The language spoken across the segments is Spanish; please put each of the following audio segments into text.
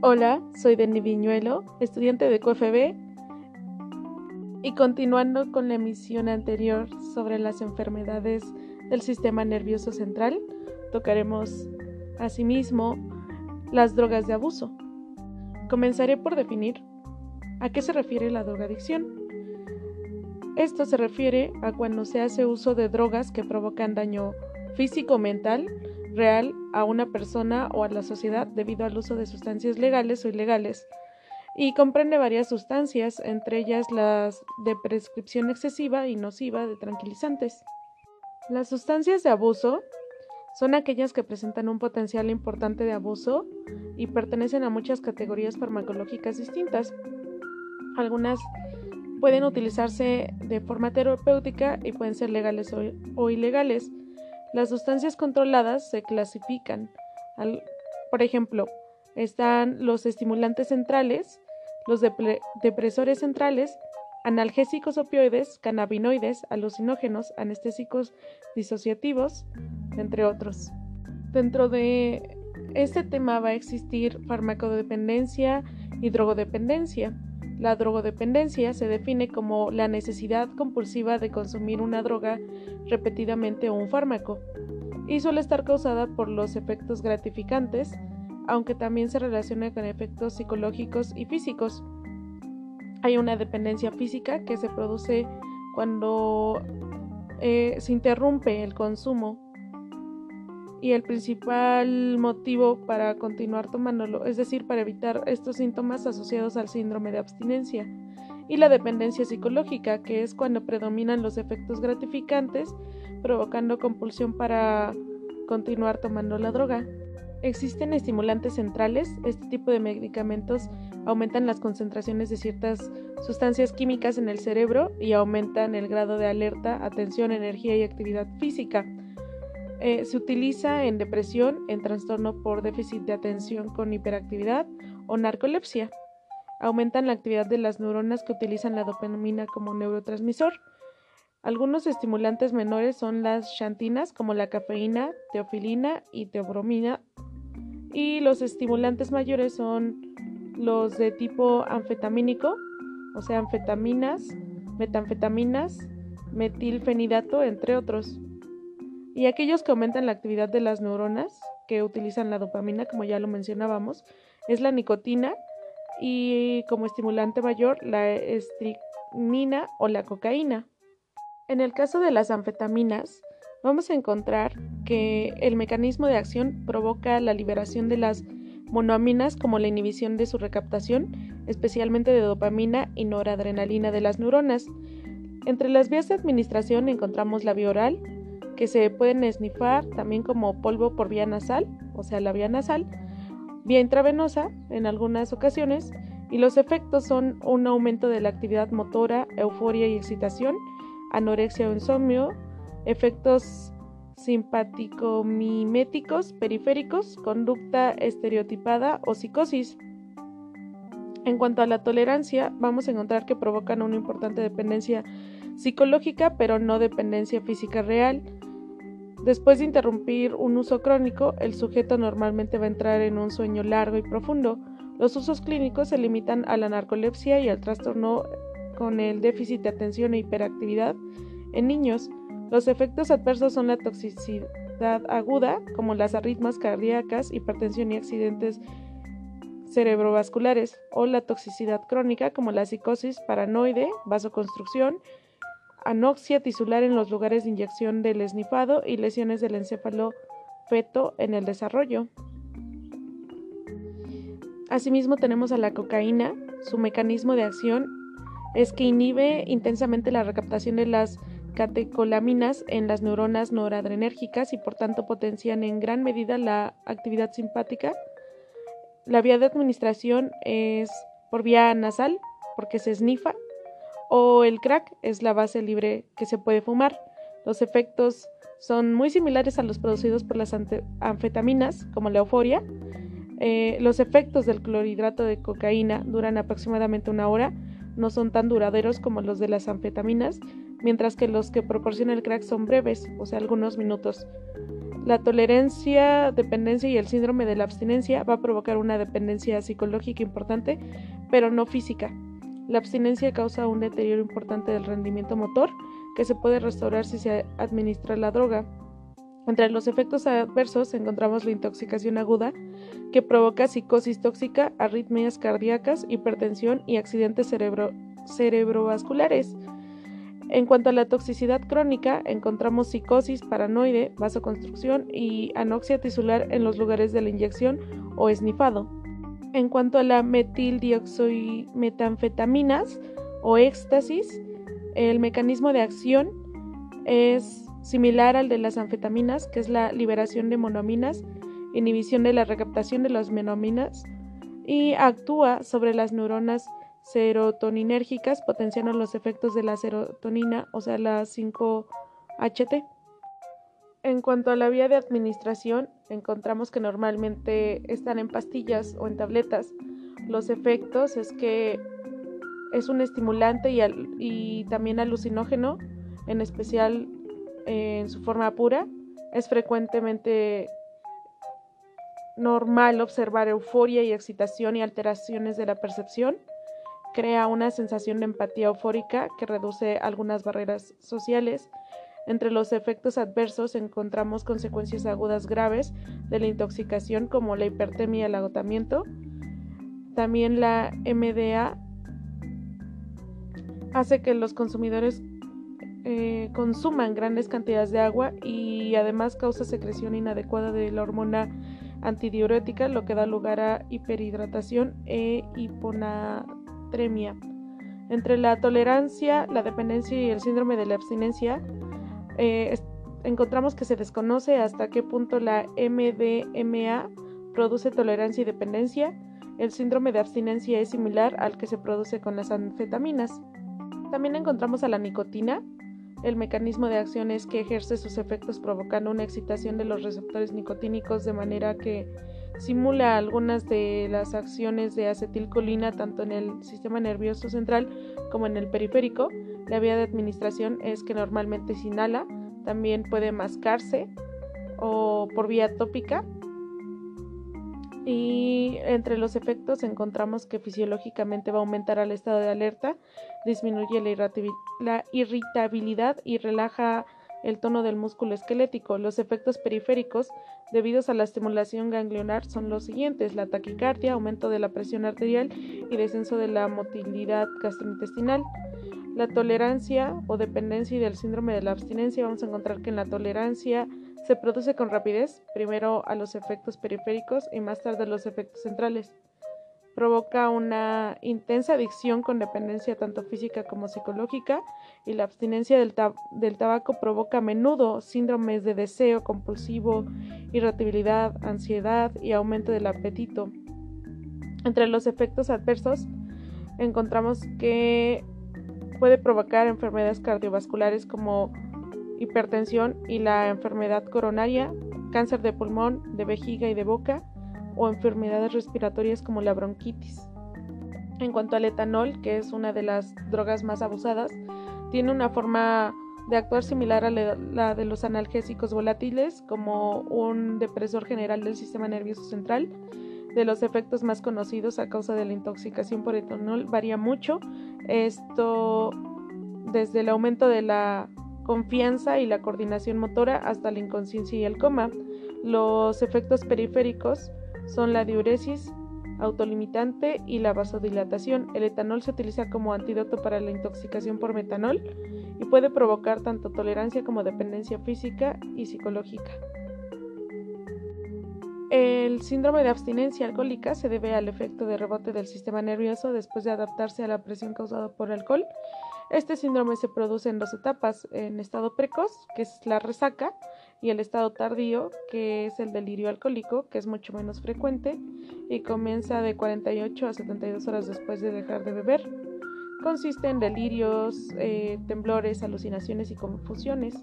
Hola, soy Denny Viñuelo, estudiante de QFB y continuando con la emisión anterior sobre las enfermedades del sistema nervioso central, tocaremos asimismo las drogas de abuso. Comenzaré por definir a qué se refiere la drogadicción. Esto se refiere a cuando se hace uso de drogas que provocan daño físico o mental real a una persona o a la sociedad debido al uso de sustancias legales o ilegales y comprende varias sustancias, entre ellas las de prescripción excesiva y nociva de tranquilizantes. Las sustancias de abuso son aquellas que presentan un potencial importante de abuso y pertenecen a muchas categorías farmacológicas distintas. Algunas pueden utilizarse de forma terapéutica y pueden ser legales o, ilegales. Las sustancias controladas se clasifican. por ejemplo, están los estimulantes centrales, los depresores centrales, analgésicos opioides, cannabinoides, alucinógenos, anestésicos disociativos, entre otros. Dentro de este tema va a existir farmacodependencia y drogodependencia. La drogodependencia se define como la necesidad compulsiva de consumir una droga repetidamente o un fármaco, y suele estar causada por los efectos gratificantes, aunque también se relaciona con efectos psicológicos y físicos. Hay una dependencia física que se produce cuando eh, se interrumpe el consumo y el principal motivo para continuar tomándolo, es decir, para evitar estos síntomas asociados al síndrome de abstinencia, y la dependencia psicológica, que es cuando predominan los efectos gratificantes, provocando compulsión para continuar tomando la droga. Existen estimulantes centrales, este tipo de medicamentos aumentan las concentraciones de ciertas sustancias químicas en el cerebro y aumentan el grado de alerta, atención, energía y actividad física. Eh, se utiliza en depresión, en trastorno por déficit de atención con hiperactividad o narcolepsia. Aumentan la actividad de las neuronas que utilizan la dopamina como neurotransmisor. Algunos estimulantes menores son las xantinas como la cafeína, teofilina y teobromina. Y los estimulantes mayores son los de tipo anfetamínico, o sea, anfetaminas, metanfetaminas, metilfenidato, entre otros y aquellos que aumentan la actividad de las neuronas que utilizan la dopamina, como ya lo mencionábamos, es la nicotina y como estimulante mayor la estricnina o la cocaína. En el caso de las anfetaminas, vamos a encontrar que el mecanismo de acción provoca la liberación de las monoaminas como la inhibición de su recaptación, especialmente de dopamina y noradrenalina de las neuronas. Entre las vías de administración encontramos la vía oral, que se pueden esnifar también como polvo por vía nasal, o sea, la vía nasal, vía intravenosa en algunas ocasiones, y los efectos son un aumento de la actividad motora, euforia y excitación, anorexia o insomnio, efectos simpático-miméticos periféricos, conducta estereotipada o psicosis. En cuanto a la tolerancia, vamos a encontrar que provocan una importante dependencia psicológica, pero no dependencia física real. Después de interrumpir un uso crónico, el sujeto normalmente va a entrar en un sueño largo y profundo. Los usos clínicos se limitan a la narcolepsia y al trastorno con el déficit de atención e hiperactividad en niños. Los efectos adversos son la toxicidad aguda, como las arritmas cardíacas, hipertensión y accidentes cerebrovasculares, o la toxicidad crónica, como la psicosis paranoide, vasoconstrucción, anoxia tisular en los lugares de inyección del esnifado y lesiones del encéfalo feto en el desarrollo. Asimismo tenemos a la cocaína. Su mecanismo de acción es que inhibe intensamente la recaptación de las catecolaminas en las neuronas noradrenérgicas y por tanto potencian en gran medida la actividad simpática. La vía de administración es por vía nasal, porque se esnifa o el crack es la base libre que se puede fumar. Los efectos son muy similares a los producidos por las anfetaminas, como la euforia. Eh, los efectos del clorhidrato de cocaína duran aproximadamente una hora, no son tan duraderos como los de las anfetaminas, mientras que los que proporciona el crack son breves, o sea, algunos minutos. La tolerancia, dependencia y el síndrome de la abstinencia va a provocar una dependencia psicológica importante, pero no física. La abstinencia causa un deterioro importante del rendimiento motor que se puede restaurar si se administra la droga. Entre los efectos adversos encontramos la intoxicación aguda, que provoca psicosis tóxica, arritmias cardíacas, hipertensión y accidentes cerebrovasculares. En cuanto a la toxicidad crónica, encontramos psicosis paranoide, vasoconstrucción y anoxia tisular en los lugares de la inyección o esnifado. En cuanto a la metildioximetanfetaminas o éxtasis, el mecanismo de acción es similar al de las anfetaminas, que es la liberación de monoaminas, inhibición de la recaptación de las monoaminas y actúa sobre las neuronas serotoninérgicas, potenciando los efectos de la serotonina, o sea, la 5-HT. En cuanto a la vía de administración, encontramos que normalmente están en pastillas o en tabletas. Los efectos es que es un estimulante y, y también alucinógeno, en especial en su forma pura. Es frecuentemente normal observar euforia y excitación y alteraciones de la percepción. Crea una sensación de empatía eufórica que reduce algunas barreras sociales. Entre los efectos adversos encontramos consecuencias agudas graves de la intoxicación como la hipertemia y el agotamiento. También la MDA hace que los consumidores eh, consuman grandes cantidades de agua y además causa secreción inadecuada de la hormona antidiurética, lo que da lugar a hiperhidratación e hiponatremia. Entre la tolerancia, la dependencia y el síndrome de la abstinencia, eh, encontramos que se desconoce hasta qué punto la MDMA produce tolerancia y dependencia. El síndrome de abstinencia es similar al que se produce con las anfetaminas. También encontramos a la nicotina, el mecanismo de acción es que ejerce sus efectos provocando una excitación de los receptores nicotínicos de manera que simula algunas de las acciones de acetilcolina tanto en el sistema nervioso central como en el periférico. La vía de administración es que normalmente se inhala, también puede mascarse o por vía tópica y entre los efectos encontramos que fisiológicamente va a aumentar al estado de alerta, disminuye la irritabilidad y relaja el tono del músculo esquelético. Los efectos periféricos debidos a la estimulación ganglionar son los siguientes: la taquicardia, aumento de la presión arterial y descenso de la motilidad gastrointestinal. La tolerancia o dependencia y del síndrome de la abstinencia, vamos a encontrar que en la tolerancia se produce con rapidez, primero a los efectos periféricos y más tarde a los efectos centrales. Provoca una intensa adicción con dependencia tanto física como psicológica y la abstinencia del, tabaco provoca a menudo síndromes de deseo compulsivo, irritabilidad, ansiedad y aumento del apetito. Entre los efectos adversos encontramos que puede provocar enfermedades cardiovasculares como hipertensión y la enfermedad coronaria, cáncer de pulmón, de vejiga y de boca o enfermedades respiratorias como la bronquitis. En cuanto al etanol, que es una de las drogas más abusadas, tiene una forma de actuar similar a la de los analgésicos volátiles como un depresor general del sistema nervioso central. De los efectos más conocidos a causa de la intoxicación por etanol varía mucho. Esto desde el aumento de la confianza y la coordinación motora hasta la inconsciencia y el coma. Los efectos periféricos son la diuresis autolimitante y la vasodilatación. El etanol se utiliza como antídoto para la intoxicación por metanol y puede provocar tanto tolerancia como dependencia física y psicológica. El síndrome de abstinencia alcohólica se debe al efecto de rebote del sistema nervioso después de adaptarse a la presión causada por alcohol este síndrome se produce en dos etapas, en estado precoz, que es la resaca, y el estado tardío, que es el delirio alcohólico, que es mucho menos frecuente y comienza de 48 a 72 horas después de dejar de beber. Consiste en delirios, eh, temblores, alucinaciones y confusiones.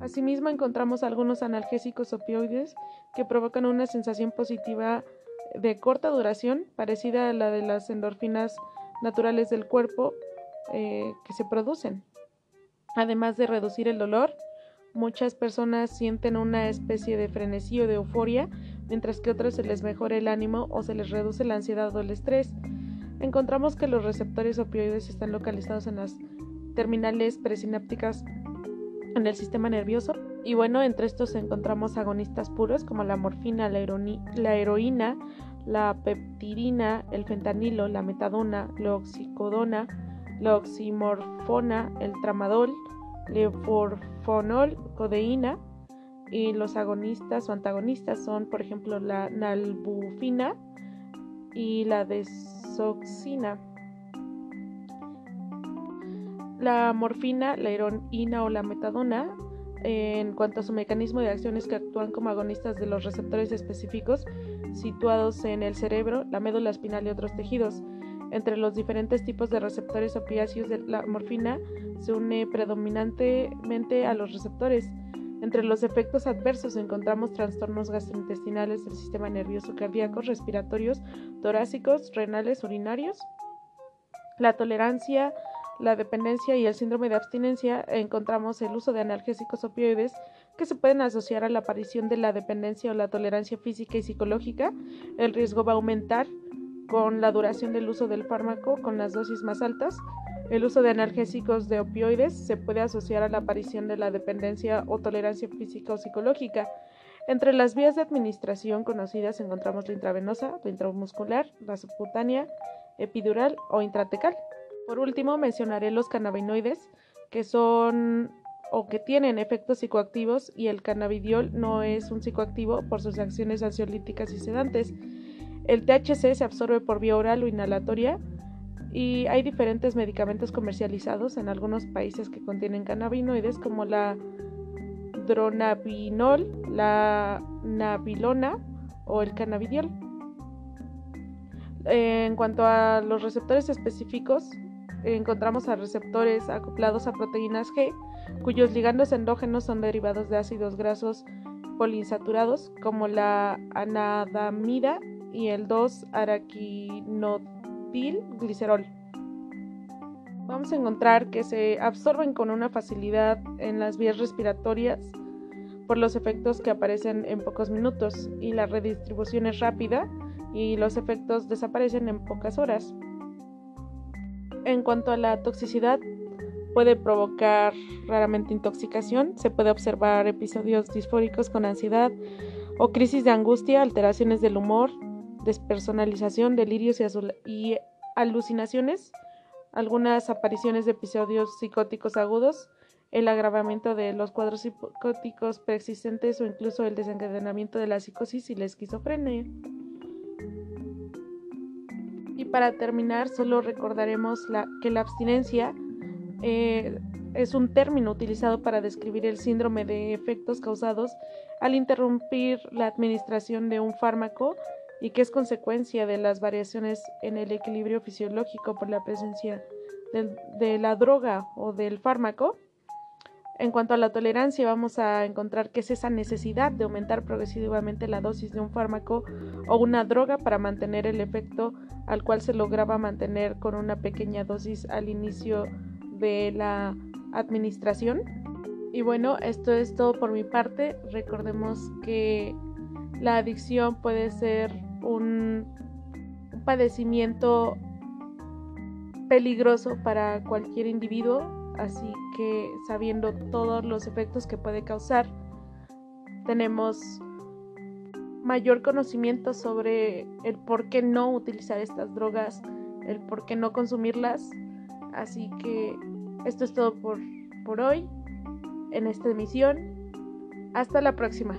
Asimismo, encontramos algunos analgésicos opioides que provocan una sensación positiva de corta duración, parecida a la de las endorfinas naturales del cuerpo, eh, que se producen. Además de reducir el dolor, muchas personas sienten una especie de frenesí o de euforia, mientras que otras se les mejora el ánimo o se les reduce la ansiedad o el estrés. Encontramos que los receptores opioides están localizados en las terminales presinápticas en el sistema nervioso. Y bueno, entre estos encontramos agonistas puros como la morfina, la, heroína, la peptirina, el fentanilo, la metadona, la oxicodona, la oximorfona, el tramadol, leforfonol, codeína y los agonistas o antagonistas son, por ejemplo, la nalbufina y la desoxina. La morfina, la heroína o la metadona, en cuanto a su mecanismo de acciones que actúan como agonistas de los receptores específicos situados en el cerebro, la médula espinal y otros tejidos. Entre los diferentes tipos de receptores opiáceos de la morfina se une predominantemente a los receptores. Entre los efectos adversos encontramos trastornos gastrointestinales del sistema nervioso cardíaco, respiratorios, torácicos, renales, urinarios. La tolerancia la dependencia y el síndrome de abstinencia encontramos el uso de analgésicos opioides que se pueden asociar a la aparición de la dependencia o la tolerancia física y psicológica. El riesgo va a aumentar con la duración del uso del fármaco con las dosis más altas. El uso de analgésicos de opioides se puede asociar a la aparición de la dependencia o tolerancia física o psicológica. Entre las vías de administración conocidas encontramos la intravenosa, la intramuscular, la subcutánea, epidural o intratecal. Por último, mencionaré los cannabinoides, que son o que tienen efectos psicoactivos y el cannabidiol no es un psicoactivo por sus acciones ansiolíticas y sedantes. El THC se absorbe por vía oral o inhalatoria y hay diferentes medicamentos comercializados en algunos países que contienen cannabinoides como la dronabinol, la nabilona o el cannabidiol. En cuanto a los receptores específicos, encontramos a receptores acoplados a proteínas G, cuyos ligandos endógenos son derivados de ácidos grasos poliinsaturados como la anadamida y el 2-araquinotilglicerol. Vamos a encontrar que se absorben con una facilidad en las vías respiratorias por los efectos que aparecen en pocos minutos y la redistribución es rápida y los efectos desaparecen en pocas horas. En cuanto a la toxicidad, puede provocar raramente intoxicación, se puede observar episodios disfóricos con ansiedad o crisis de angustia, alteraciones del humor, despersonalización, delirios y, alucinaciones, algunas apariciones de episodios psicóticos agudos, el agravamiento de los cuadros psicóticos preexistentes o incluso el desencadenamiento de la psicosis y la esquizofrenia para terminar, solo recordaremos que la abstinencia eh, es un término utilizado para describir el síndrome de efectos causados al interrumpir la administración de un fármaco y que es consecuencia de las variaciones en el equilibrio fisiológico por la presencia de la droga o del fármaco. En cuanto a la tolerancia, vamos a encontrar que es esa necesidad de aumentar progresivamente la dosis de un fármaco o una droga para mantener el efecto al cual se lograba mantener con una pequeña dosis al inicio de la administración. Y bueno, esto es todo por mi parte. Recordemos que la adicción puede ser un, un padecimiento peligroso para cualquier individuo así que sabiendo todos los efectos que puede causar, tenemos mayor conocimiento sobre el por qué no utilizar estas drogas, el por qué no consumirlas. Así que esto es todo por, por hoy en esta emisión. Hasta la próxima.